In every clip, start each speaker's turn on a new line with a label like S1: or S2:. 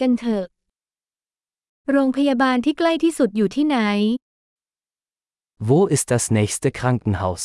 S1: กันเถอะ โรงพยาบาลที่ใกล้ที่สุดอยู่ที่ไหน
S2: Wo ist das nächste Krankenhaus?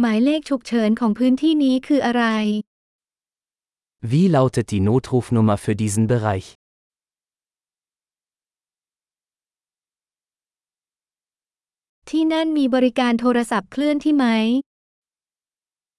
S1: หมายเลขฉุกเฉินของพื้นที่นี้คืออะไร
S2: Wie lautet die Notrufnummer für diesen Bereich?
S1: ที่นั่นมีบริการโทรศัพท์เคลื่อนที่ไหม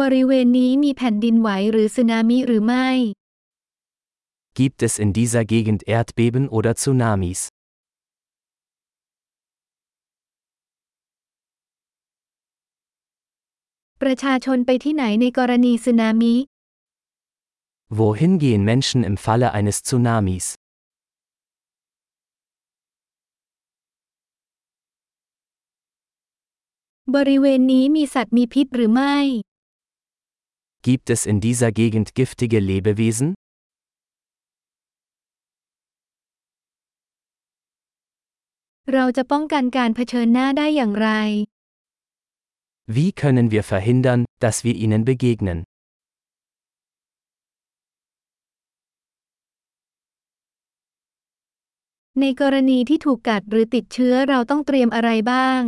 S1: บริเวณนี้มีแผ่นดินไหวหรือสึนามิหรือไม่
S2: Gibt es in dieser Gegend Erdbeben oder Tsunamis?
S1: ประชาชนไปที่ไหนในกรณีสึนามิ
S2: Wohin gehen Menschen im Falle eines Tsunamis?
S1: บริเวณนี้มีสัตว์มีพิษหรือไม่
S2: Gibt es in dieser Gegend giftige Lebewesen?
S1: เราจะป้องกันการเผชิญหน้าได้อย่างไร
S2: Wie können wir verhindern, dass wir ihnen begegnen?
S1: ในกรณีที่ถูกกัดหรือติดเชื้อเราต้องเตรียมอะไรบ้าง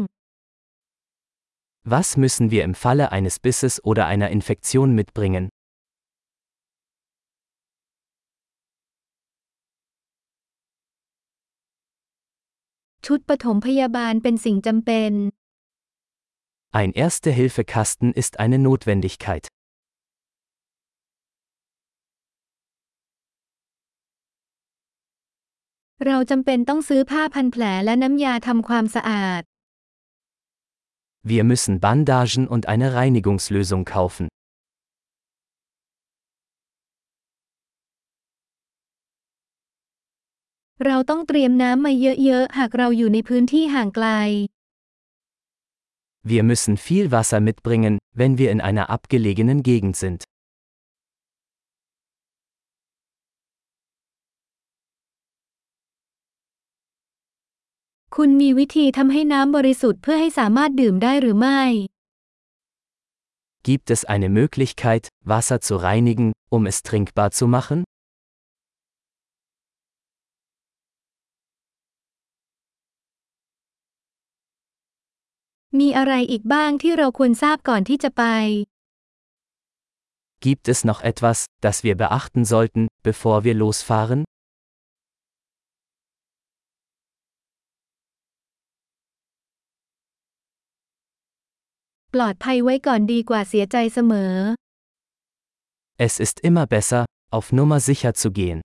S2: Was müssen wir im Falle eines Bisses oder einer Infektion mitbringen?
S1: ชุดปฐมพยาบาลเป็นสิ่งจำเป็น
S2: Ein Erste-Hilfe-Kasten ist eine Notwendigkeit.
S1: เราจำเป็นต้องซื้อผ้าพันแผลและน้ำยาทำความสะอาด
S2: wir müssen Bandagen und eine Reinigungslösung kaufen. Wir müssen viel Wasser mitbringen, wenn wir in einer abgelegenen Gegend sind.
S1: คุณมีวิธีทำให้น้ำบริสุทธิ์เพื่อให้สามารถดื่มได้หรือไม่
S2: Gibt es eine Möglichkeit, Wasser zu reinigen, um es trinkbar zu machen?
S1: มีอะไรอีกบ้างที่เราควรทราบก่อนที่จะไป
S2: Gibt es noch etwas, das wir beachten sollten, bevor wir losfahren?
S1: ปลอดภัยไว้ก่อนดีกว่าเสียใจเสมอ
S2: Es ist immer besser, auf Nummer sicher zu gehen.